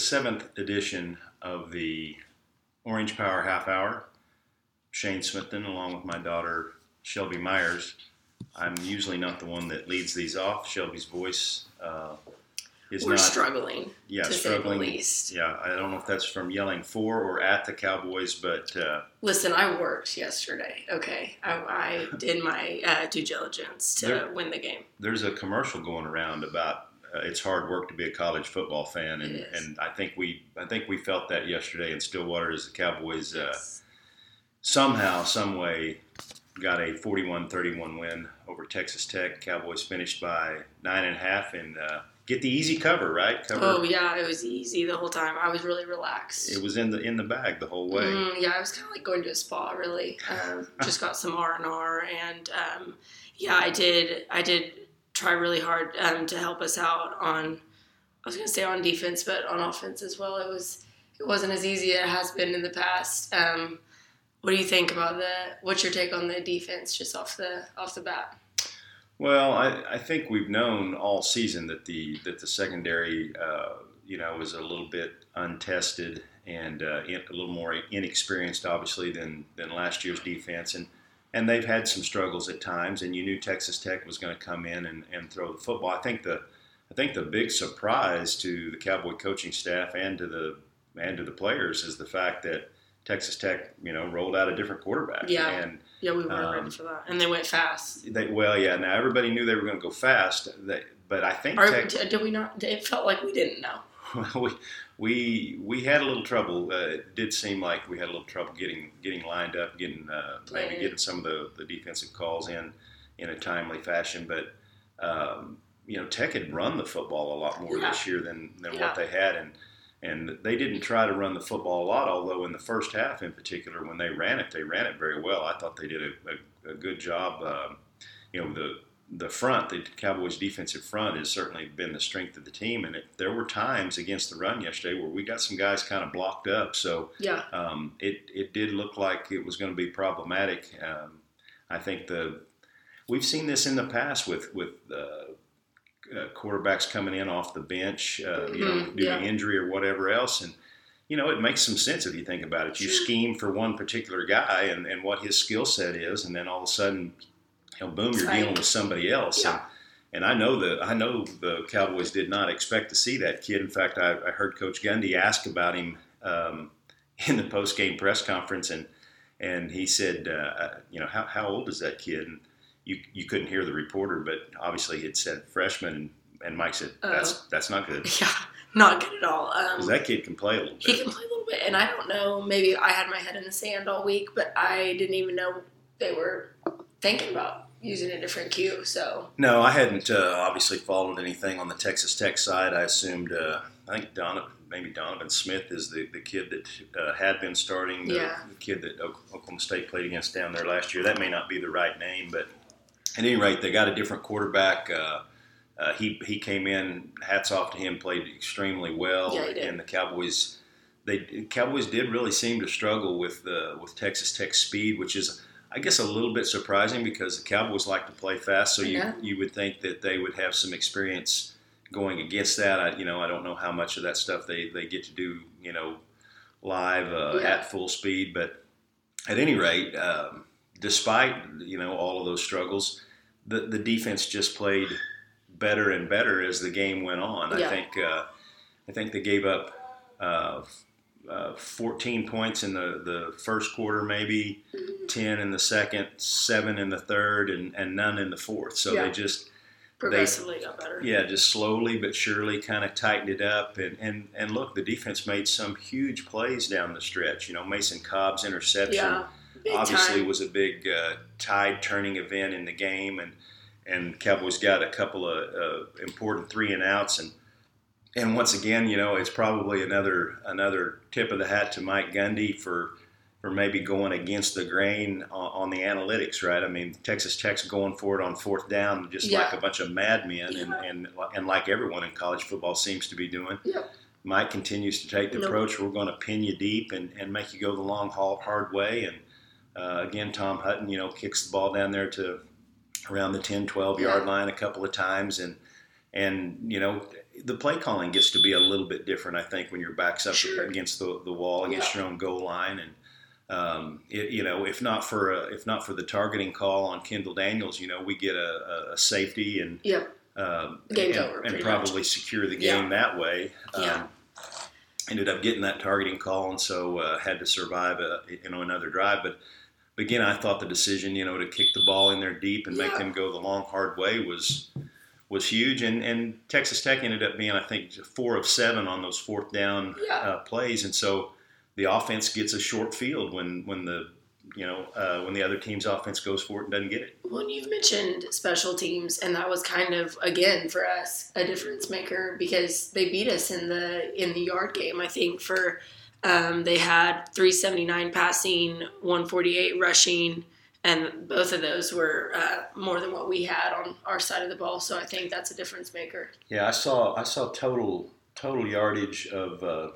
Welcome to the seventh edition of the Orange Power Half Hour. Shane Smithton, along with my daughter Shelby Myers. I'm usually not the one that leads these off. Shelby's voice uh, is We're not. struggling, yeah, struggling. say the least. Yeah, I don't know if that's from yelling for or at the Cowboys, but uh, Listen, I worked yesterday. Okay, I, I did my uh, due diligence to There- win the game. there's a commercial going around about uh, it's hard work to be a college football fan, and, and I think we I think we felt that yesterday in Stillwater as the Cowboys uh, Yes. somehow, some way, got a 41-31 win over Texas Tech. Cowboys finished by nine and a half and uh, get the easy cover, right? Cover. Oh yeah, it was easy the whole time. I was really relaxed. It was in the in the bag the whole way. Mm, yeah, I was kind of like going to a spa. Really, um, just got some R and R, and um, yeah, I did. I did try really hard um, to help us out on. I was going to say on defense, but on offense as well. It was. It wasn't as easy as it has been in the past. Um, what do you think about the? What's your take on the defense, just off the off the bat? Well, I, I think we've known all season that the that the secondary, uh, you know, was a little bit untested and uh, a little more inexperienced, obviously, than than last year's defense, and and they've had some struggles at times. And you knew Texas Tech was going to come in and, and throw the football. I think the I think the big surprise to the Cowboy coaching staff and to the and to the players is the fact that Texas Tech, you know, rolled out a different quarterback. Yeah. And Yeah, we weren't Um, ready for that, and they went fast. they, well, yeah. Now everybody knew they were going to go fast, they, but I think Or Tech, did did we not? It felt like we didn't know. we, we we had a little trouble. Uh, it did seem like we had a little trouble getting getting lined up, getting uh, maybe getting some of the, the defensive calls in in a timely fashion. But um, you know, Tech had run the football a lot more Yeah. this year than than Yeah. what they had, and and they didn't try to run the football a lot. Although in the first half, in particular, when they ran it, they ran it very well. I thought they did a, a, a good job. Um, you know, the the front, the Cowboys' defensive front, has certainly been the strength of the team. And it, there were times against the run yesterday where we got some guys kind of blocked up. So Yeah, um, it it did look like it was going to be problematic. Um, I think the we've seen this in the past with with uh, uh, quarterbacks coming in off the bench, uh, you know, Mhm, due yeah. to injury or whatever else, and you know it makes some sense if you think about it. You scheme for one particular guy and, and what his skill set is, and then all of a sudden, you know, boom, you're Right. dealing with somebody else. Yeah. And, and I know that I know the Cowboys did not expect to see that kid. In fact, I, I heard Coach Gundy ask about him um, in the post game press conference, and and he said, uh, you know, how, how old is that kid? And you you couldn't hear the reporter, but obviously he had said freshman, and, and Mike said that's that's not good yeah, not good at all. Um, because that kid can play a little bit. he can play a little bit, and I don't know. Maybe I had my head in the sand all week, but I didn't even know they were thinking about using a different cue. So No, I hadn't uh, obviously followed anything on the Texas Tech side. I assumed uh, I think Donovan, maybe Donovan Smith is the, the kid that uh, had been starting, the, Yeah. the kid that Oklahoma State played against down there last year. That may not be the right name, but at any rate, they got a different quarterback. Uh, uh, he he came in. Hats off to him. Played extremely well, Yeah, he did. and the Cowboys. They Cowboys did really seem to struggle with the with Texas Tech speed, which is I guess a little bit surprising because the Cowboys like to play fast. So you you would think that they would have some experience going against that. I you know I don't know how much of that stuff they they get to do you know live uh, Yeah. at full speed, but at any rate, um, despite you know all of those struggles, the the defense just played better and better as the game went on. I think uh, I think they gave up. Uh, uh, 14 points in the, the first quarter, maybe 10 in the second, seven in the third, and, and none in the fourth. So Yeah. they just, progressively got better. yeah, just slowly but surely kind of tightened it up. And, and, and look, the defense made some huge plays down the stretch. You know, Mason Cobb's interception Yeah, obviously time. was a big uh, tide turning event in the game, and and Cowboys got a couple of uh, important three and outs, and and once again, you know, it's probably another another tip of the hat to Mike Gundy for for maybe going against the grain on, on the analytics, right? I mean, Texas Tech's going for it on fourth down, just like a bunch of madmen, and, Yeah. and and like everyone in college football seems to be doing. Yep. Mike continues to take the Nope. approach. We're going to pin you deep and, and make you go the long haul, hard way. And uh, again, Tom Hutton, you know, kicks the ball down there to around the 10, 12 yard line a couple of times. And and you know the play calling gets to be a little bit different. I think when your back's up Sure. against the, the wall, against your own goal line, and um, it, you know if not for a, if not for the targeting call on Kendall Daniels, you know we get a, a, safety and Yep. um, Game's and, over, and probably secure the game Yeah. that way. Um, Yeah. Ended up getting that targeting call, and so uh, had to survive, a, you know, another drive. But, but again, I thought the decision, you know, to kick the ball in there deep and make them go the long, hard way was was huge. And and Texas Tech ended up being, I think, four of seven on those fourth down Yeah. uh, plays, and so the offense gets a short field when when the you know uh, when the other team's offense goes for it and doesn't get it. Well, you've mentioned special teams, and that was kind of again for us a difference maker because they beat us in the in the yard game. I think for um, they had 379 passing, 148 rushing, and both of those were uh, more than what we had on our side of the ball. So I think that's a difference maker. Yeah, I saw I saw total total yardage of uh,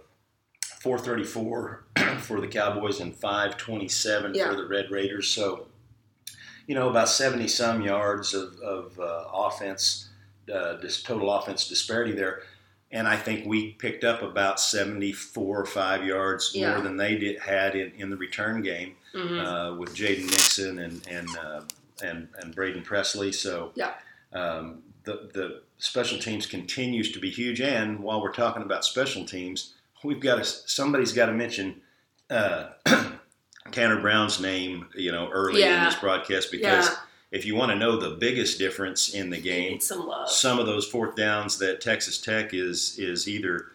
434 for the Cowboys and 527 Yeah. for the Red Raiders. So, you know, about 70 some yards of, of uh, offense, uh, this total offense disparity there. And I think we picked up about 74 or 5 yards Yeah. more than they did had in, in the return game hmm uh, with Jaden Nixon and and uh, and and Brennan Presley. So Yeah. um, the the special teams continues to be huge. And while we're talking about special teams, we've got to somebody's got to mention. Uh, Tanner Brown's name, you know, early in this broadcast because Yeah. If you want to know the biggest difference in the game, some some of those fourth downs that Texas Tech is is either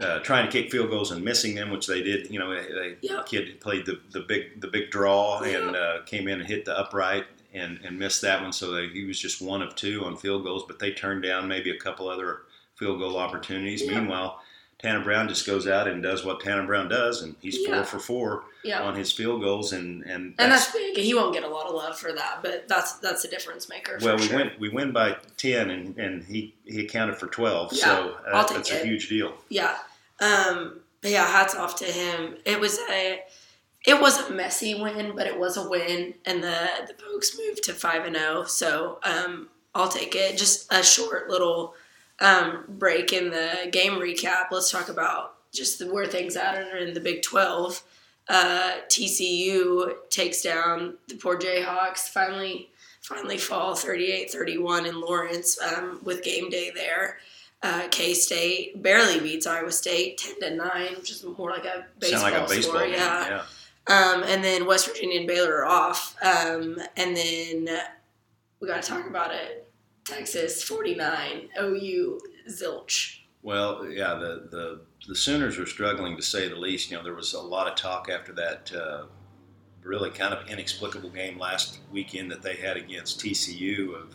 uh, trying to kick field goals and missing them, which they did. You know, they, they Yeah. kid played the, the big the big draw Yeah. and uh, came in and hit the upright and, and missed that one. So they, he was just one of two on field goals, but they turned down maybe a couple other field goal opportunities. Yeah. Meanwhile, Tanner Brown just goes out and does what Tanner Brown does, and he's Yeah. four for four Yeah. on his field goals, and and and that's big. He won't get a lot of love for that, but that's that's a difference maker. For well, we sure. win we win by ten, and, and he he accounted for twelve, Yeah, so uh, that's it. a huge deal. Yeah. Um, but yeah, hats off to him. It was a it was a messy win, but it was a win, and the the folks moved to five and zero. So um, I'll take it. Just a short little um, break in the game recap. Let's talk about just the, where things at are in the Big Twelve. Uh, TCU takes down the poor Jayhawks. Finally, finally fall 38-31 in Lawrence um, with game day there. Uh, K State barely beats Iowa State ten to nine, which is more like a baseball, like a baseball score. game, yeah. yeah. Um, and then West Virginia and Baylor are off. Um, and then we got to talk about it. Texas forty nine, OU zilch. Well, yeah, the, the the Sooners were struggling to say the least. You know, there was a lot of talk after that uh, really kind of inexplicable game last weekend that they had against TCU of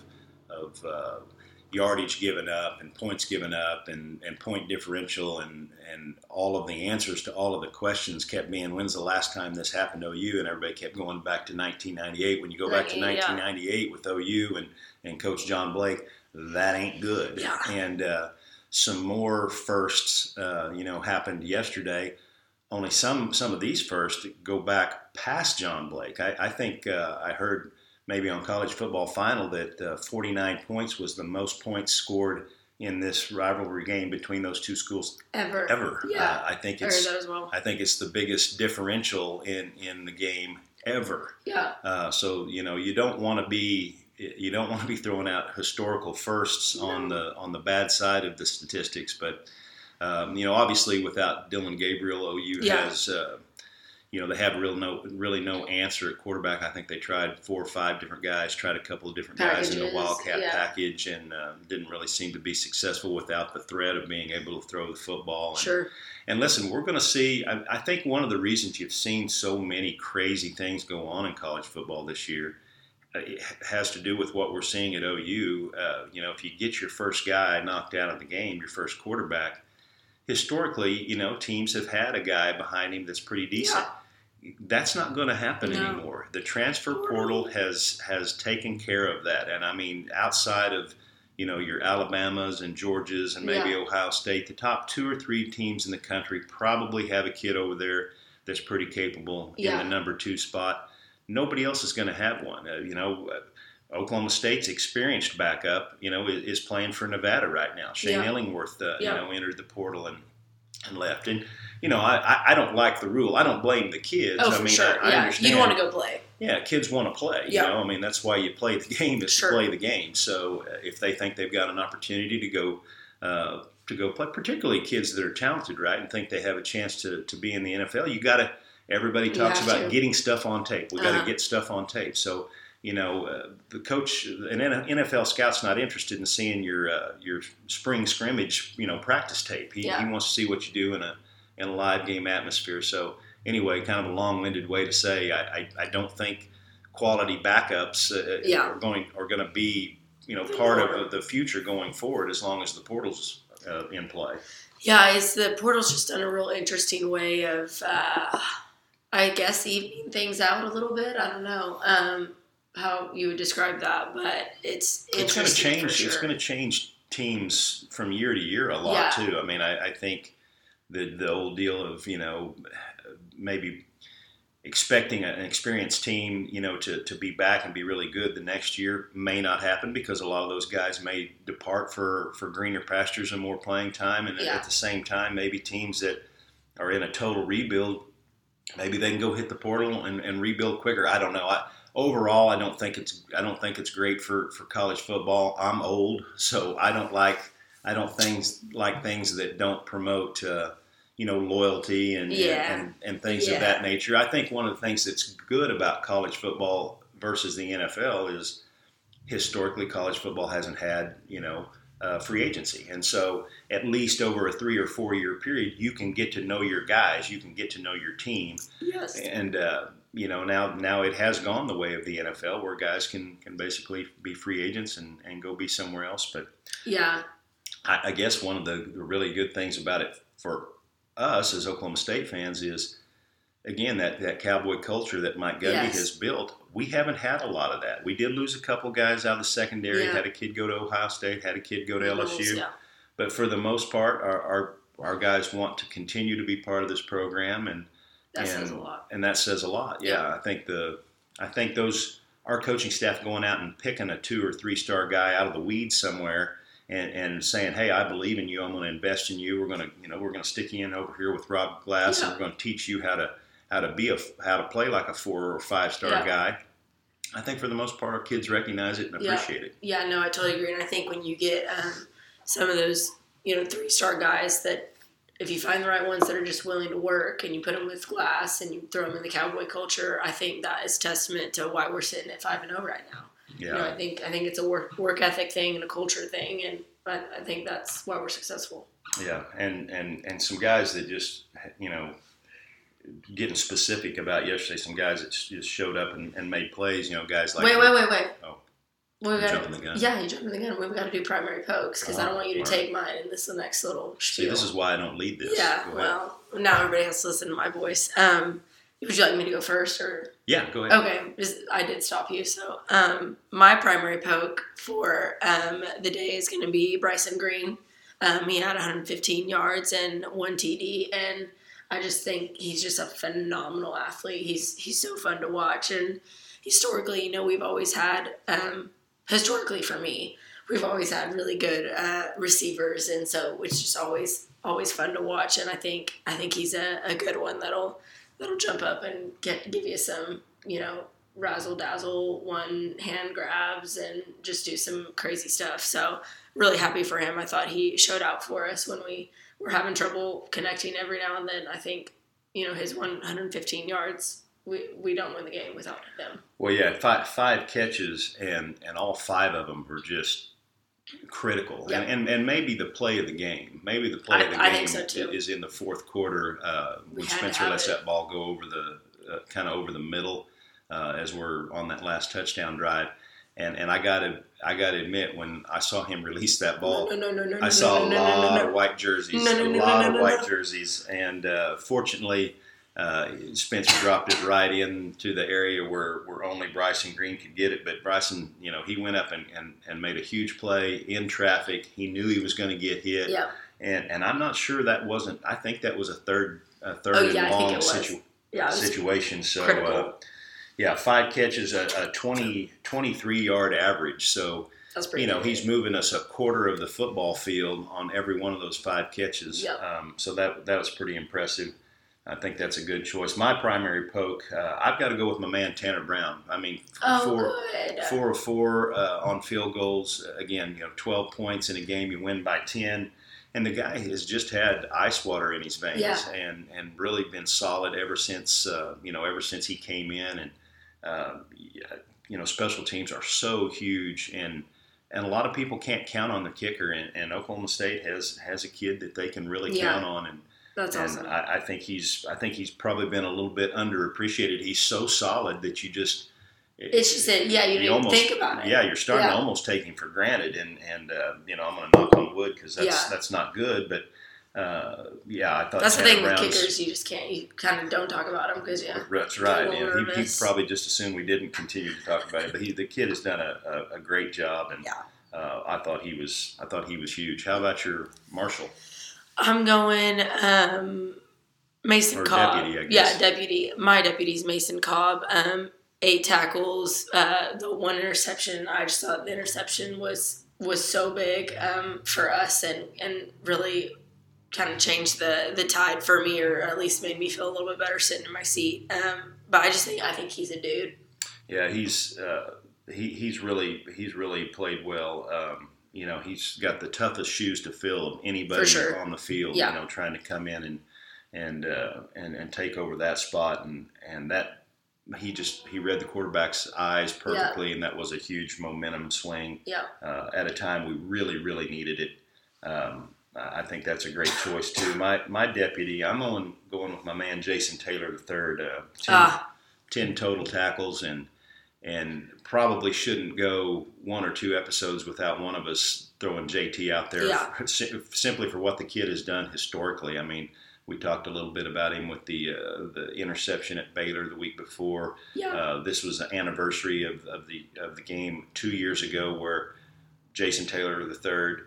of uh, yardage given up and points given up and, and point differential and and all of the answers to all of the questions kept being when's the last time this happened to OU and everybody kept going back to 1998. When you go back to Right, yeah. 1998 with OU and and Coach John Blake, that ain't good. Yeah. And uh, some more firsts, uh, you know, happened yesterday. Only some some of these firsts go back past John Blake. I, I think uh, I heard maybe on college football final that uh, 49 points was the most points scored in this rivalry game between those two schools Ever. ever. Yeah. Uh, I think I it's as well. I think it's the biggest differential in in the game ever. Yeah. Uh, so you know you don't want to be you don't want to be throwing out historical firsts on the on the bad side of the statistics, but um, you know obviously without Dillon Gabriel, OU Yeah. has uh, you know they have real no really no answer at quarterback. I think they tried four or five different guys, tried a couple of different guys in the Wildcat yeah. package, and uh, didn't really seem to be successful without the threat of being able to throw the football. And, Sure. and listen, we're going to see. I, I think one of the reasons you've seen so many crazy things go on in college football this year uh, it has to do with what we're seeing at OU. Uh, you know, if you get your first guy knocked out of the game, your first quarterback, historically, you know, teams have had a guy behind him that's pretty decent. That's not going to happen No. anymore. The transfer portal has has taken care of that, and I mean, outside of you know your Alabamas and Georgias and maybe Yeah. Ohio State, the top two or three teams in the country probably have a kid over there that's pretty capable Yeah. in the number two spot. Nobody else is going to have one. Uh, you know, uh, Oklahoma State's experienced backup, you know, is, is playing for Nevada right now. Shane Yeah. Illingworth, uh, you know, entered the portal and, and left. And you know, I, I, don't like the rule. I don't blame the kids. Oh, I for mean, sure. I, I yeah, understand. you want to go play. Yeah, kids want to play. Yeah. You know, I mean, that's why you play the game is Sure. to play the game. So uh, if they think they've got an opportunity to go uh, to go play, particularly kids that are talented, right, and think they have a chance to, to be in the NFL, you got to. Everybody talks about to. getting stuff on tape. We got to Uh-huh. get stuff on tape. So you know, uh, the coach, an NFL scout's not interested in seeing your uh, your spring scrimmage, you know, practice tape. He, Yeah. he wants to see what you do in a in a live game atmosphere. So anyway, kind of a long-winded way to say I, I, I don't think quality backups uh, Yeah. are going are going to be you know part of the future going forward as long as the portals uh, in play. Yeah, it's the portal's just done a real interesting way of, uh, I guess, evening things out a little bit. I don't know um, how you would describe that, but it's It's going to change. sure. It's going to change teams from year to year a lot Yeah. too. I mean, I, I think the the old deal of you know maybe expecting an experienced team, you know, to, to be back and be really good the next year may not happen because a lot of those guys may depart for, for greener pastures and more playing time. And Yeah. at the same time, maybe teams that are in a total rebuild, maybe they can go hit the portal and, and rebuild quicker. I don't know. I, overall, I don't think it's I don't think it's great for, for college football. I'm old, so I don't like I don't things like things that don't promote uh, you know loyalty and Yeah. and, and things Yeah. of that nature. I think one of the things that's good about college football versus the NFL is historically college football hasn't had you know uh, free agency, and so at least over a three or four year period, you can get to know your guys, you can get to know your team, yes. and uh, you know now now it has gone the way of the NFL where guys can can basically be free agents and, and go be somewhere else. But Yeah. I, I guess one of the, the really good things about it for us as Oklahoma State fans is again that that cowboy culture that Mike Gundy Yes. has built. We haven't had a lot of that. We did lose a couple guys out of the secondary. Yeah. Had a kid go to Ohio State. Had a kid go to LSU. Yeah. But for the most part, our, our our guys want to continue to be part of this program and That and, says a lot. and that says a lot. Yeah, Yeah. I think the I think those our coaching staff going out and picking a two or three star guy out of the weeds somewhere and, and saying, "Hey, I believe in you. I'm going to invest in you. We're going to you know we're going to stick you in over here with Rob Glass, and we're going to teach you how to how to be a how to play like a four or five star Yeah. guy." I think for the most part, our kids recognize it and Yeah. appreciate it. Yeah, no, I totally agree. And I think when you get um, some of those, you know, three star guys that, if you find the right ones that are just willing to work and you put them with glass and you throw them in the cowboy culture, I think that is testament to why we're sitting at five and zero right now. Yeah. You know, I think I think it's a work work ethic thing and a culture thing, and I, I think that's why we're successful. Yeah, and and and some guys that just you know getting specific about yesterday. Some guys that just showed up and, and made plays. You know, guys like wait, wait, wait, wait. Oh. Well, we gotta, jumping the gun. Yeah, you're jumping the gun. We've got to do primary pokes because I don't want you to alright. take mine and this is the next little See, this is why I don't lead this. yeah, Go ahead. well, now everybody has to listen to my voice. Um, would you like me to go first or yeah, go ahead. Okay, just, I did stop you. So, um, my primary poke for um, the day is going to be Bryson Green. Um, he had 115 yards and one TD, and I just think he's just a phenomenal athlete. He's he's so fun to watch, and historically, you know, we've always had um, historically for me, we've always had really good uh, receivers, and so it's just always always fun to watch. And I think I think he's a, a good one that'll that'll jump up and get give you some you know razzle dazzle one hand grabs and just do some crazy stuff. So really happy for him. I thought he showed out for us when we were having trouble connecting every now and then. I think you know his 115 yards. We, we don't win the game without him. Well, yeah, five, five catches, and and all five of them were just critical. Yeah. And, and and maybe the play of the game, maybe the play I- of the I game so, is in the fourth quarter uh, when Spencer lets it. that ball go over the uh, kind of over the middle uh, as we're on that last touchdown drive. And and I got to I got to admit when I saw him release that ball. No, no, no, no, no, I saw no, a no, no, lot no, no, of white jerseys, No, no, a no, no, lot no, of no, white no. jerseys, and uh, fortunately, uh, Spencer dropped it right into the area where, where only Bryson Green could get it. But Bryson, you know, he went up and, and, and made a huge play in traffic. He knew he was going to get hit, Yeah. and and I'm not sure that wasn't. I think that was a third a third Oh, and yeah, think long situ- Yeah. Situation. So uh, Yeah, five catches, a, a 20, 23 yard average. So you know good. he's moving us a quarter of the football field on every one of those five catches. Yep. Um, so that that was pretty impressive. I think that's a good choice. My primary poke, uh, I've got to go with my man Tanner Brown. I mean, Oh, four, good. four of four uh, on field goals. Again, you know, 12 points in a game, you win by 10. And the guy has just had ice water in his veins Yeah. and, and really been solid ever since, uh, you know, ever since he came in. And, uh, you know, special teams are so huge and, and a lot of people can't count on the kicker. And, and Oklahoma State has, has a kid that they can really Yeah. count on. And, That's and awesome. I, I think he's I think he's probably been a little bit underappreciated. He's so solid that you just it's just that, yeah, you didn't even think about it. yeah, you're starting Yeah. to almost take him for granted, and and uh, you know I'm going to knock on wood because that's Yeah. that's not good. But uh, yeah, I thought That's the thing with kickers. You just can't. You kind of don't talk about them because yeah. That's right. little Yeah, he, he probably just assumed we didn't continue to talk about it, but he, the kid has done a, a, a great job, and Yeah. uh, I thought he was I thought he was huge. How about your Marshall? I'm going um, Mason Or Cobb. deputy, I guess. Yeah, deputy. My deputy's Mason Cobb. Um, eight tackles, uh, the one interception. I just thought the interception was was so big um, for us and and really kind of changed the the tide for me, or at least made me feel a little bit better sitting in my seat. Um, but I just think I think he's a dude. Yeah, he's uh, he, he's really he's really played well. Um, you know, he's got the toughest shoes to fill of anybody sure. on the field. Yeah. You know, trying to come in and and uh, and and take over that spot, and and that he just he read the quarterback's eyes perfectly, and that was a huge momentum swing Yeah. uh, at a time we really really needed it. Um, I think that's a great choice too. My my deputy, I'm going going with my man Jason Taylor the third. Uh, 10, Ah, 10 total tackles and and probably shouldn't go one or two episodes without one of us throwing JT out there Yeah. for- simply for what the kid has done historically. I mean, we talked a little bit about him with the uh, the interception at Baylor the week before. yeah. Uh, this was the anniversary of, of the of the game two years ago where Jason Taylor III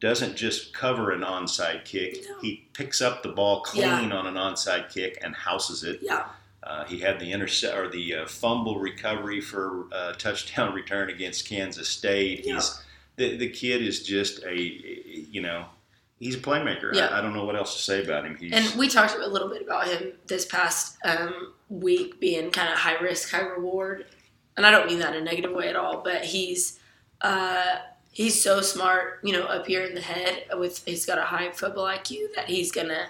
doesn't just cover an onside kick; No. he picks up the ball clean Yeah. on an onside kick and houses it. yeah. Uh, he had the intercept or the uh, fumble recovery for uh, touchdown return against Kansas State. Yeah. He's the, the kid is just a you know he's a playmaker. Yeah. I, I don't know what else to say about him. He's And we talked a little bit about him this past um, week being kind of high risk, high reward. And I don't mean that in a negative way at all, but he's uh, he's so smart, you know, up here in the head with he's got a high football IQ that he's gonna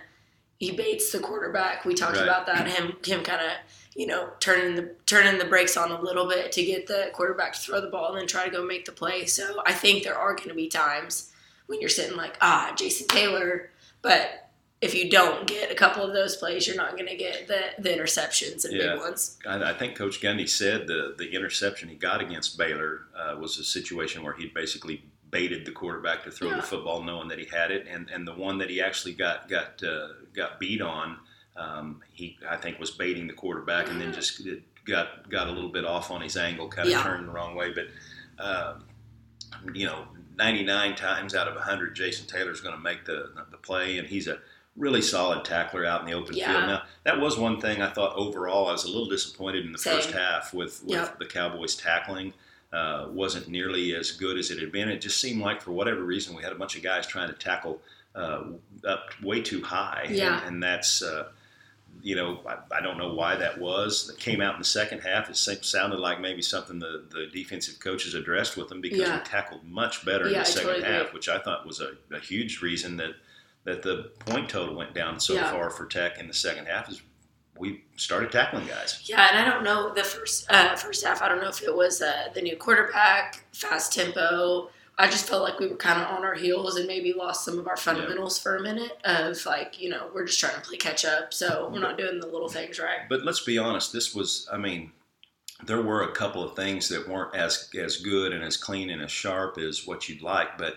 he baits the quarterback. We talked Right. about that him him kind of you know turning the turning the brakes on a little bit to get the quarterback to throw the ball and then try to go make the play. So I think there are going to be times when you're sitting like ah Jason Taylor, but if you don't get a couple of those plays, you're not going to get the, the interceptions and Yeah. big ones. I, I think Coach Gundy said the the interception he got against Baylor uh, was a situation where he basically baited the quarterback to throw Yeah. the football, knowing that he had it, and and the one that he actually got got uh, got beat on, um, he I think was baiting the quarterback, and then just it got got a little bit off on his angle, kind of Yeah. turned the wrong way, but. Uh, you know, 99 times out of 100, Jason Taylor's going to make the the play, and he's a really solid tackler out in the open Yeah. field. Now, that was one thing I thought overall I was a little disappointed in the Same. first half with, with Yep. the Cowboys tackling. Uh, wasn't nearly as good as it had been. It just seemed like for whatever reason we had a bunch of guys trying to tackle uh, up way too high. Yeah. And, and that's, uh, you know, I, I don't know why that was. That came out in the second half. It sounded like maybe something the, the defensive coaches addressed with them because Yeah. we tackled much better in the second totally half, agree. which I thought was a, a huge reason that that the point total went down so Yeah. far for Tech in the second half is we started tackling guys. Yeah, and I don't know the first uh, first half. I don't know if it was uh, the new quarterback, fast tempo. I just felt like we were kind of on our heels and maybe lost some of our fundamentals for a minute. Of like, you know, we're just trying to play catch up, so we're not doing the little things right. But let's be honest, this was I mean, there were a couple of things that weren't as as good and as clean and as sharp as what you'd like, but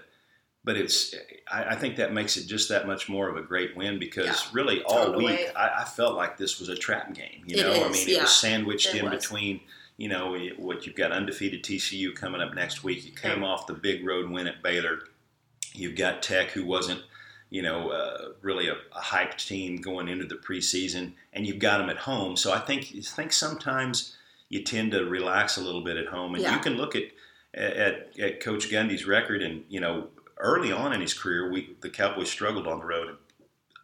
but it's I, I think that makes it just that much more of a great win because Yeah. really all Totally. week I, I felt like this was a trap game. You It know, I mean, it was sandwiched It in was. between. You know what you've got undefeated TCU coming up next week. You came off the big road win at Baylor. You've got Tech, who wasn't, you know, uh, really a, a hyped team going into the preseason, and you've got them at home. So I think I think sometimes you tend to relax a little bit at home, and Yeah. you can look at, at at Coach Gundy's record, and you know early on in his career, we the Cowboys struggled on the road.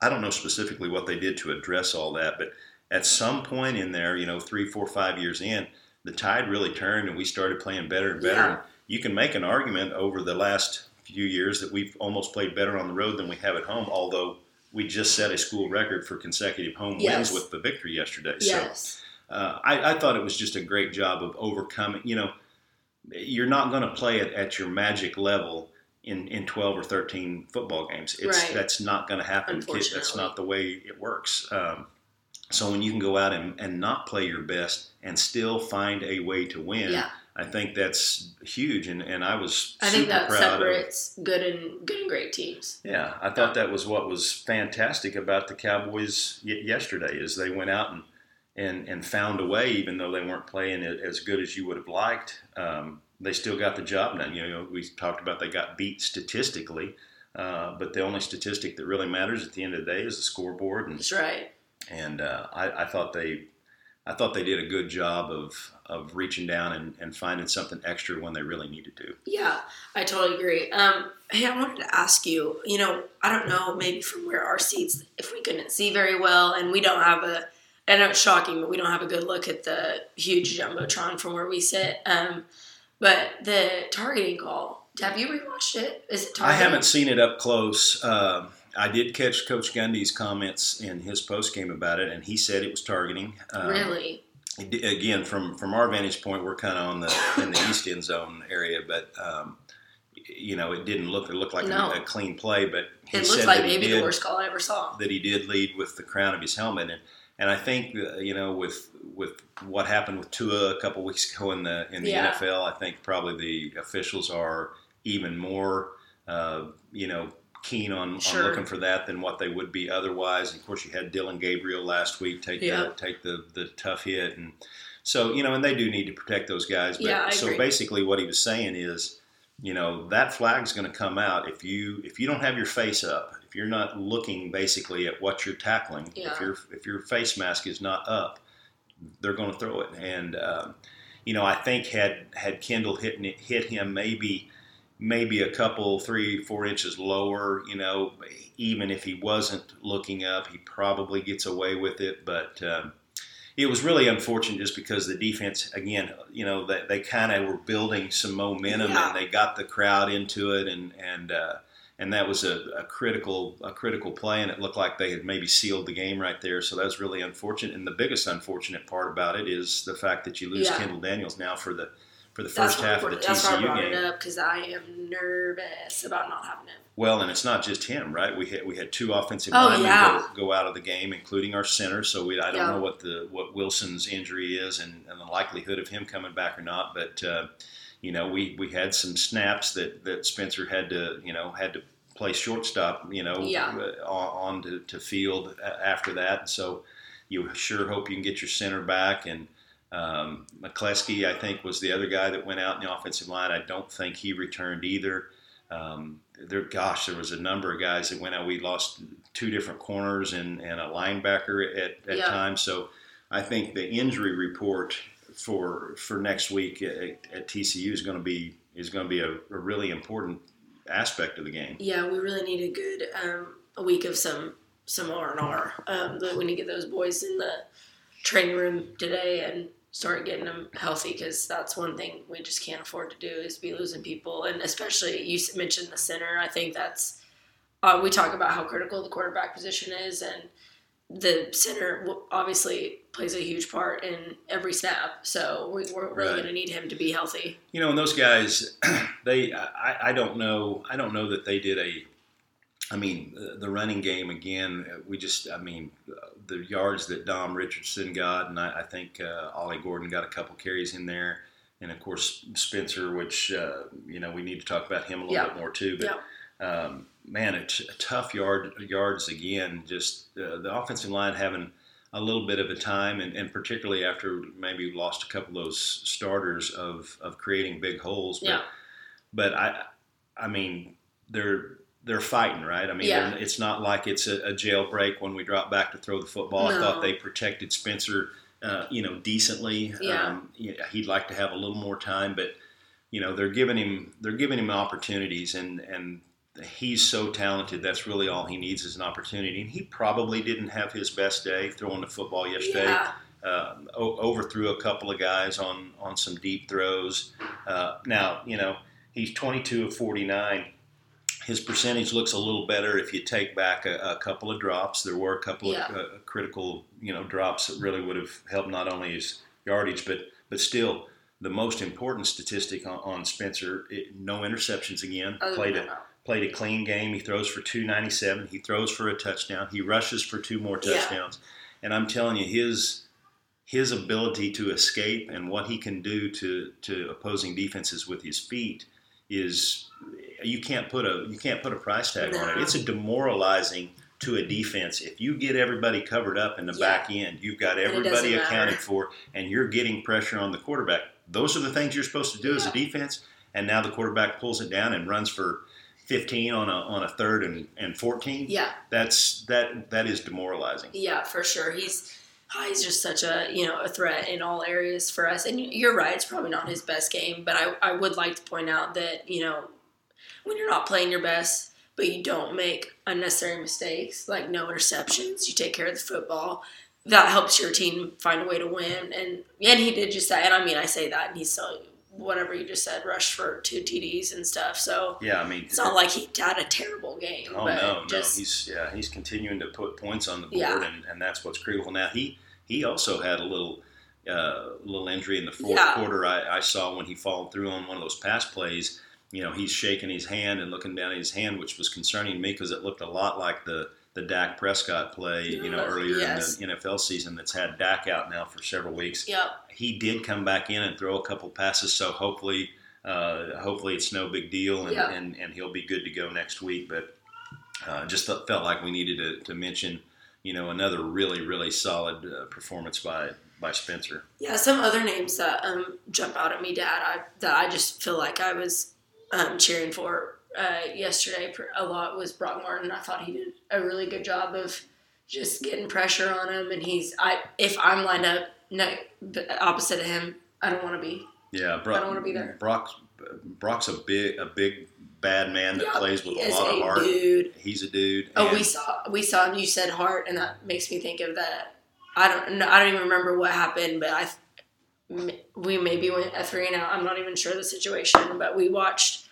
I don't know specifically what they did to address all that, but at some point in there, you know, three, four, five years in, the tide really turned, and we started playing better and better. Yeah. And you can make an argument over the last few years that we've almost played better on the road than we have at home, although we just set a school record for consecutive home Yes. wins with the victory yesterday. Yes. So uh, I, I thought it was just a great job of overcoming. You know, you're not going to play it at your magic level in, in 12 or 13 football games. It's Right. that's not going to happen. That's not the way it works. Um, so when you can go out and, and not play your best and still find a way to win, Yeah. I think that's huge. And, and I was I think that proud of separates good and good and great teams. yeah, I thought that was what was fantastic about the Cowboys y- yesterday is they went out and, and and found a way, even though they weren't playing it as good as you would have liked. Um, they still got the job done. You know, we talked about they got beat statistically, uh, but the only statistic that really matters at the end of the day is the scoreboard. And That's right. and uh, I, I thought they, I thought they did a good job of of reaching down and, and finding something extra when they really needed to. Yeah, I totally agree. Um, hey, I wanted to ask you. You know, I don't know, maybe from where our seats, if we couldn't see very well, and we don't have a. I know it's shocking, but we don't have a good look at the huge jumbotron from where we sit. Um, but the targeting call. Have you rewatched it? Is it I haven't seen it up close. Uh, I did catch Coach Gundy's comments in his post game about it, and he said it was targeting. Um, Really? Again, from from our vantage point, we're kind of on the in the east end zone area, but um, you know, it didn't look it looked like No. a, a clean play. But he It looked like maybe did, the worst call I ever saw. that he did lead with the crown of his helmet, and and I think uh, you know with with what happened with Tua a couple weeks ago in the in the Yeah. NFL, I think probably the officials are even more uh, you know keen on, Sure. on looking for that than what they would be otherwise. Of course, you had Dillon Gabriel last week take Yeah. the take the the tough hit, and so you know, and they do need to protect those guys. But Yeah, I so agree. basically, what he was saying is you know that flag's going to come out if you if you don't have your face up if you're not looking basically at what you're tackling Yeah. if your if your face mask is not up they're going to throw it and um, you know I think had had Kendall hit hit him maybe maybe a couple three four inches lower you know even if he wasn't looking up he probably gets away with it but um, it was really unfortunate just because the defense again you know they, they kind of were building some momentum Yeah. and they got the crowd into it and and uh, and that was a, a critical a critical play and it looked like they had maybe sealed the game right there so that was really unfortunate and the biggest unfortunate part about it is the fact that you lose Yeah. Kendall Daniels now for the for the That's first half of the that's why I TCU brought game it up because I am nervous about not having him. well, and it's not just him, right? We had we had two offensive Oh, linemen yeah. go, go out of the game, including our center. So we I don't Yeah. know what the what Wilson's injury is and, and the likelihood of him coming back or not. But uh, you know, we, we had some snaps that, that Spencer had to you know had to play shortstop, you know, Yeah. uh, on, on to, to field after that. So you sure hope you can get your center back and. Um, McCleskey, I think, was the other guy that went out in the offensive line. I don't think he returned either. Um, there, gosh, there was a number of guys that went out. We lost two different corners and, and a linebacker at, at Yeah. times. So I think the injury report for for next week at, at TCU is going to be is going to be a, a really important aspect of the game. Yeah, we really need a good um, a week of some some R and R. Um, We need to get those boys in the training room today and start getting them healthy because that's one thing we just can't afford to do is be losing people and especially you mentioned the center. I think that's uh, we talk about how critical the quarterback position is and the center obviously plays a huge part in every snap. So we, we're really Right. going to need him to be healthy. You know, and those guys, they I, I don't know I don't know that they did a. I mean, the- running game again. We just I mean, the yards that Dom Richardson got, and I, I think uh, Ollie Gordon got a couple carries in there, and of course Spencer, which uh, you know we need to talk about him a little Yeah. bit more too. But um, man, a, t- a tough yard yards again. Just uh, the offensive line having a little bit of a time, and, and particularly after maybe lost a couple of those starters of of creating big holes. But, Yeah. but I, I mean, they're they're fighting, right? I mean, Yeah. it's not like it's a, a jailbreak when we drop back to throw the football. I thought they protected Spencer uh, you know, decently. Yeah. Um, he'd like to have a little more time, but you know, they're giving him they're giving him opportunities, and and he's so talented. That's really all he needs is an opportunity. And he probably didn't have his best day throwing the football yesterday. Yeah. Uh, o- overthrew a couple of guys on on some deep throws. Uh, now you know he's 22 of 49. His percentage looks a little better if you take back a, a couple of drops. There were a couple Yeah. of uh, critical you know drops that really would have helped not only his yardage but but still the most important statistic on, on Spencer it, no interceptions again Other played than a that. Played a clean game. He throws for 297. He throws for a touchdown. He rushes for two more Yeah. touchdowns. And I'm telling you, his his ability to escape and what he can do to to opposing defenses with his feet is you can't put a you can't put a price tag on it. It's a demoralizing to a defense if you get everybody covered up in the Yeah. back end. You've got everybody accounted for, and you're getting pressure on the quarterback. Those are the things you're supposed to do as a defense. And now the quarterback pulls it down and runs for 15 on a on a third and, and 14. Yeah, That's that that is demoralizing. yeah, for sure. He's oh, he's just such a you know a threat in all areas for us. And you're right, it's probably not his best game, but I I would like to point out that you know when you're not playing your best, but you don't make unnecessary mistakes like no interceptions, you take care of the football. That helps your team find a way to win, and and he did just that. And I mean, I say that, and he's so whatever you just said, rushed for two TDs and stuff. So Yeah, I mean, it's not like he had a terrible game. oh but no, just, no, he's yeah, he's continuing to put points on the board, Yeah. and, and that's what's critical. Now he he also had a little uh, little injury in the fourth Yeah. quarter. I, I saw when he followed through on one of those pass plays. You know, he's shaking his hand and looking down at his hand, which was concerning me because it looked a lot like the the Dak Prescott play. You know, earlier yes. in the NFL season that's had Dak out now for several weeks. Yep. he did come back in and throw a couple passes, so hopefully, uh, hopefully it's no big deal, and, Yeah. and, and he'll be good to go next week. But uh, just felt felt like we needed to, to mention, you know, another really really solid uh, performance by by Spencer. Yeah, some other names that um, jump out at me, Dad, I, that I just feel like I was um, cheering for uh, yesterday a lot was Brock Martin. I thought he did a really good job of just getting pressure on him, and he's I if I'm lined up no, opposite of him, I don't want to be. Yeah, Brock, I don't wanna be there. Brock Brock's a big a big bad man that Yeah, plays with a lot of heart. dude. He's a dude. Oh, we saw we saw you said heart, and that makes me think of that. I don't no, I don't even remember what happened, but I we maybe went a three and out. I'm not even sure the situation, but we watched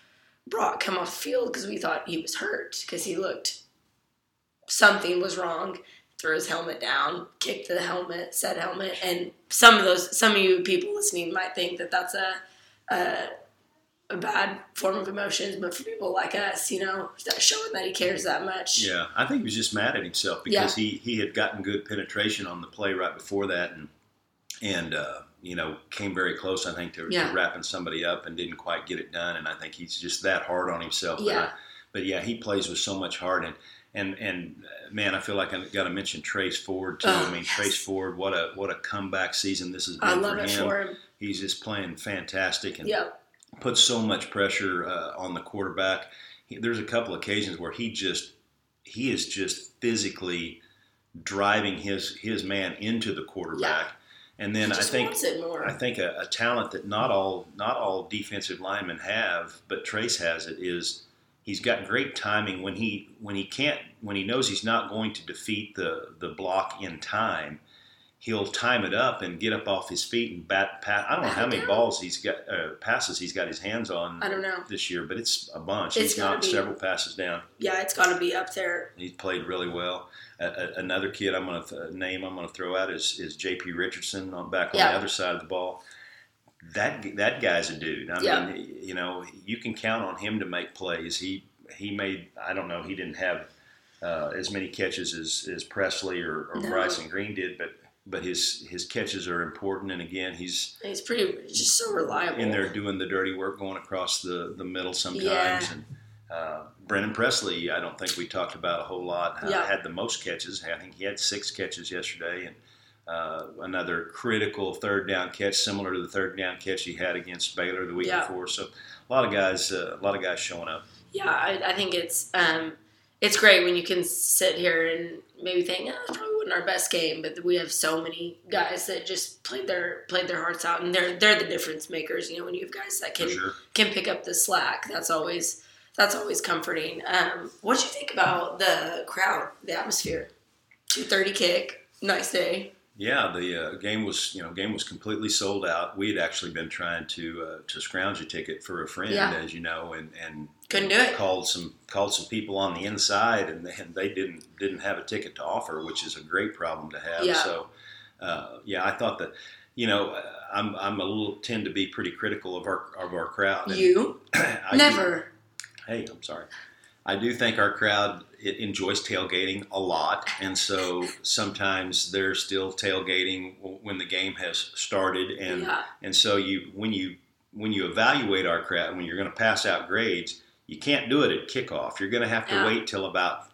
Brock come off the field because we thought he was hurt because he looked something was wrong. Threw his helmet down, kicked the helmet, said helmet, and some of those some of you people listening might think that that's a. a a bad form of emotions, but for people like us, you know, showing that he cares that much. Yeah, I think he was just mad at himself because he, he had gotten good penetration on the play right before that, and and uh, you know came very close. I think to, Yeah. to wrapping somebody up and didn't quite get it done. And I think he's just that hard on himself. But, Yeah. I- but yeah, he plays with so much heart and. And, and uh, man, I feel like I've got to mention Trace Ford too. Oh, I mean, yes. Trace Ford, what a what a comeback season this has been I for love him. it for him. He's just playing fantastic and Yep. puts so much pressure uh, on the quarterback. He, there's a couple occasions where he just he is just physically driving his his man into the quarterback, and then I think wants it more. I think a, a talent that not all not all defensive linemen have, but Trace has it is he's got great timing when he when he can't when he knows he's not going to defeat the the block in time. He'll time it up and get up off his feet and bat. Pat, I don't know how many balls he's got uh, passes he's got his hands on I don't know. this year, but it's a bunch. It's he's gotta knocked be. several passes down. Yeah, it's got to be up there. He's played really well. Uh, uh, another kid I'm going to name I'm going to throw out is is J.P. Richardson on back on Yeah. the other side of the ball. That that guy's a dude. I Yeah. mean, you know, you can count on him to make plays. He he made I don't know he didn't have uh, as many catches as, as Presley or, or No. Bryson Green did, but but his his catches are important. And again, he's He's pretty, he's just so reliable. in there doing the dirty work going across the, the middle sometimes. Yeah. And uh, Brennan Presley, I don't think we talked about a whole lot. Uh, Yeah. Had the most catches. I think he had six catches yesterday, and uh, another critical third down catch, similar to the third down catch he had against Baylor the week Yeah. before. So a lot of guys, uh, a lot of guys showing up. yeah, I, I think it's um, it's great when you can sit here and maybe think, oh, this probably wouldn't wasn't our best game, but we have so many guys that just played their played their hearts out, and they're they're the difference makers. You know, when you have guys that can sure. can pick up the slack, that's always that's always comforting. Um, what do you think about the crowd, the atmosphere? Two thirty kick, nice day. Yeah, the uh, game was you know game was completely sold out. We had actually been trying to uh, to scrounge a ticket for a friend, Yeah. as you know, and and Couldn't do it. called some called some people on the inside, and they, and they didn't didn't have a ticket to offer, which is a great problem to have. Yeah. So, uh, yeah, I thought that you know I'm I'm a little tend to be pretty critical of our of our crowd. You I do- never. hey, I'm sorry. I do think our crowd it enjoys tailgating a lot, and so sometimes they're still tailgating when the game has started, and yeah, and so you when you when you evaluate our crowd when you're going to pass out grades, you can't do it at kickoff. You're going to have to Yeah. wait till about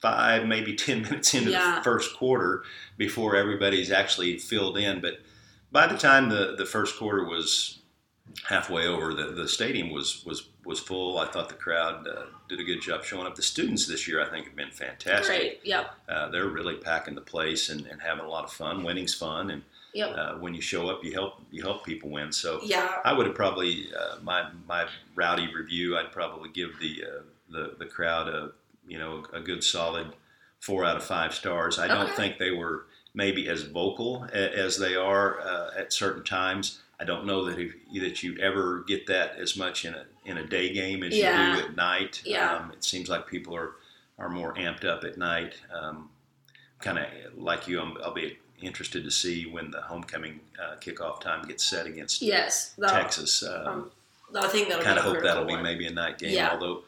five, maybe ten minutes into Yeah. the first quarter before everybody's actually filled in. But by the time the, the first quarter was halfway over, the, the stadium was was was full. I thought the crowd uh, did a good job showing up. The students this year, I think, have been fantastic. great. Yep, Uh, they're really packing the place and, and having a lot of fun. Winning's fun, and yep. uh, when you show up, you help you help people win. So Yeah, I would have probably uh, my my rowdy review. I'd probably give the uh, the the crowd a you know a good solid four out of five stars. I don't think they were maybe as vocal a, as they are uh, at certain times. I don't know that if, that you ever get that as much in a in a day game as Yeah. you do at night. Yeah. Um, it seems like people are are more amped up at night. Um, kind of like you, I'm, I'll be interested to see when the homecoming uh, kickoff time gets set against yes. Texas. Um, um, I think that'll kind of hope that'll critical be maybe a night game. Yeah. Although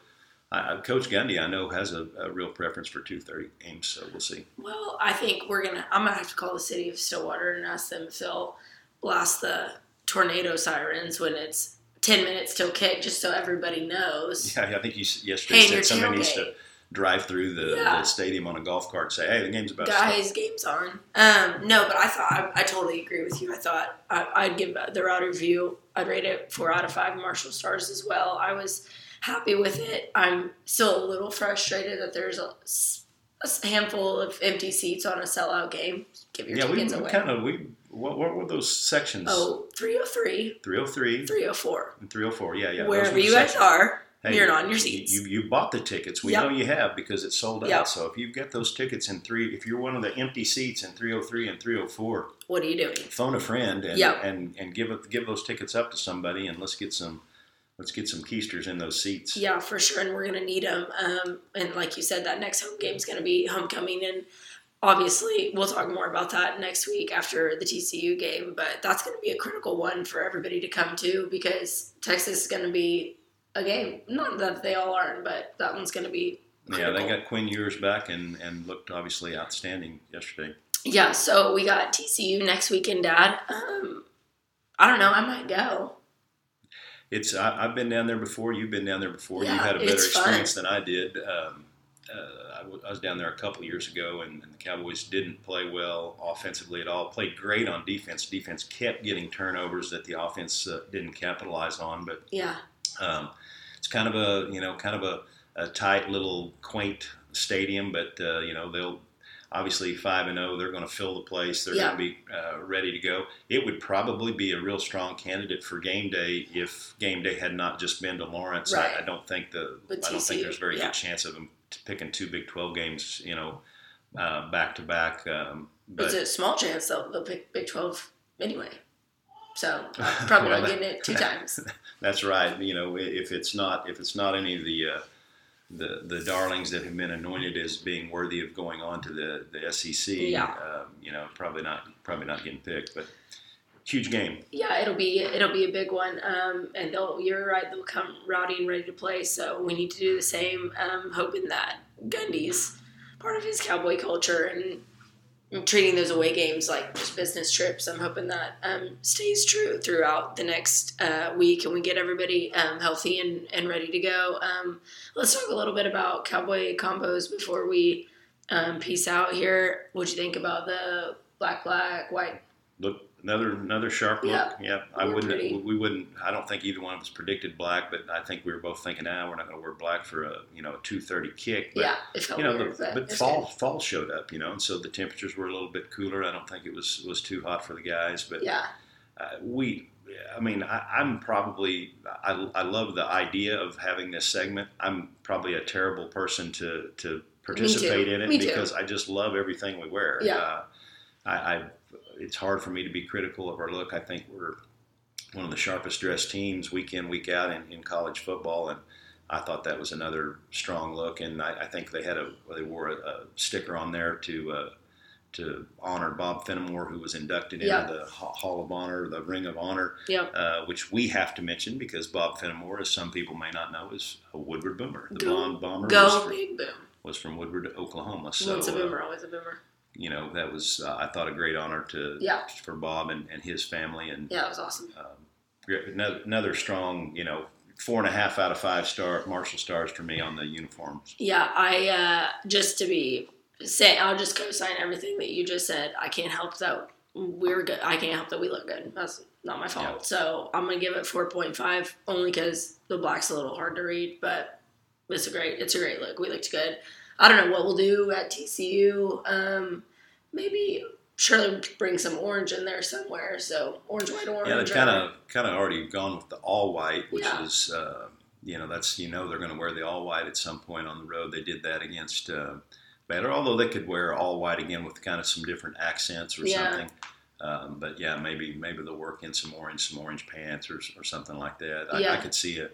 I, I- Coach Gundy, I know, has a, a real preference for two thirty games, so we'll see. Well, I think we're gonna. I'm gonna have to call the city of Stillwater and ask them if they'll blast the tornado sirens when it's ten minutes till kick, just so everybody knows. Yeah, I think you yesterday Hey, said somebody needs to drive through the, Yeah. the stadium on a golf cart and say, "Hey, the game's about to start." Guys, game's on. Um, no, but I thought I, I totally agree with you. I thought I, I'd give the route view. I'd rate it four out of five Marshall stars as well. I was happy with it. I'm still a little frustrated that there's a handful of empty seats on a sellout game. Give your Yeah, we, tickets away. kind of we. What, what were those sections? Oh, 303, 303 304. and 304. Yeah, yeah. Wherever you guys are, Hey, you're on your you- seats. You, you bought the tickets. We Yep. know you have because it's sold out. Yep. So if you get those tickets in three, if you're one of the empty seats in 303 and 304, what are you doing? phone a friend and Yep. and, and give it, give those tickets up to somebody and let's get some let's get some keisters in those seats. Yeah, for sure, and we're gonna need them. Um, and like you said, that next home game is gonna be homecoming, and obviously we'll talk more about that next week after the TCU game. But that's gonna be a critical one for everybody to come to because Texas is gonna be a game. Not that they all aren't, but that one's gonna be. Yeah, they got Quinn Ewers back and, and looked obviously outstanding yesterday. Yeah, so we got TCU next weekend, Dad. Um, I don't know. I might go. It's I, I've been down there before. You've been down there before. Yeah, you had a better it's fun. experience than I did. Um, uh, I, w- I was down there a couple years ago, and, and the Cowboys didn't play well offensively at all. Played great on defense. Defense kept getting turnovers that the offense uh, didn't capitalize on. But Yeah, um, it's kind of a you know kind of a, a tight little quaint stadium, but uh, you know they'll obviously five and zero. They're going to fill the place. They're Yeah. going to be uh, ready to go. It would probably be a real strong candidate for game day if game day had not just been to Lawrence. Right. I, I don't think the With I don't think there's a very yeah. good chance of them picking two Big Twelve games. You know. Uh, back to back, um, but it's a small chance they'll they'll pick Big Twelve anyway. So probably Well, not getting it two times. That's right. You know, if it's not if it's not any of the uh, the the darlings that have been anointed as being worthy of going on to the the SEC, Yeah. um, you know, probably not probably not getting picked. But huge game. Yeah, it'll be it'll be a big one, um, and they'll you're right they'll come rowdy and ready to play. So we need to do the same, um, hoping that Gundy's part of his cowboy culture and treating those away games like just business trips. I'm hoping that um, stays true throughout the next uh, week, and we get everybody um, healthy and, and ready to go. Um, let's talk a little bit about cowboy combos before we um, peace out here. What'd you think about the black black white? Look another another sharp look. Yeah. Yeah, I wouldn't. pretty. We wouldn't. I don't think either one of us predicted black, but I think we were both thinking, ah, we're not going to wear black for a you know a two thirty kick. But, yeah, it felt You know, weird, but, but it's fall good. fall showed up, you know, and so the temperatures were a little bit cooler. I don't think it was was too hot for the guys, but Yeah, uh, we i mean I, i'm probably I, I love the idea of having this segment i'm probably a terrible person to to participate in it Me too. because i just love everything we wear Yeah. uh, I, I it's hard for me to be critical of our look i think we're one of the sharpest dressed teams week in week out in, in college football and I thought that was another strong look, and I, I think they had a they wore a, a sticker on there to uh, to honor Bob Fenimore, who was inducted Yeah. into the Hall of Honor, the Ring of Honor, Yep. uh, which we have to mention because Bob Fenimore, as some people may not know, is a Woodward Boomer. The Go- blonde bomber was, Go from, big boom. was from Woodward, Oklahoma. So Once a uh, boomer, always a boomer. You know that was uh, I thought a great honor to Yeah. for Bob and, and his family, and Yeah, it was awesome. um, another, strong you know four and a half out of five star Marshall stars for me on the uniforms. Yeah, I uh, just to be say, I'll just co-sign everything that you just said. I can't help that we're good. I can't help that we look good. That's not my fault. Yeah. So I'm gonna give it 4.5 only because the black's a little hard to read, but it's a great it's a great look. We looked good. I don't know what we'll do at TCU. Um, maybe surely bring some orange in there somewhere. So orange, white, orange. Yeah, they've kind of kind of already gone with the all white, which Yeah. is uh, you know that's you know they're going to wear the all white at some point on the road. They did that against uh, Baylor, although they could wear all white again with kind of some different accents or Yeah. something. Um, but yeah, maybe maybe they'll work in some orange, some orange pants or, or something like that. I, I could see a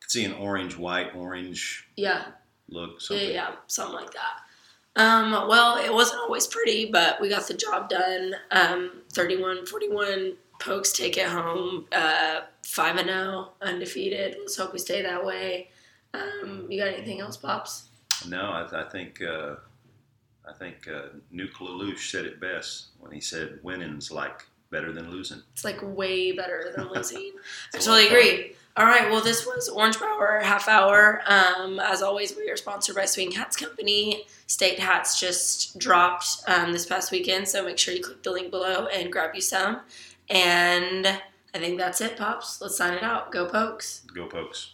could see an orange, white, orange yeah. look. Yeah, yeah, something like that. Um, well, it wasn't always pretty, but we got the job done. Um, 31 41 pokes take it home. Uh, 5 and 0, undefeated. Let's hope we stay that way. Um, you got anything else, Pops? No, I, I think uh, I think uh, Nuke LaLoosh said it best when he said, "Winning's like better than losing." It's like way better than losing. I totally agree. All right, well, this was Orange Power Half Hour. Um, as always, we are sponsored by Swing Hats Company. State hats just dropped um, this past weekend, so make sure you click the link below and grab you some. And I think that's it, Pops. Let's sign it out. Go Pokes. Go Pokes.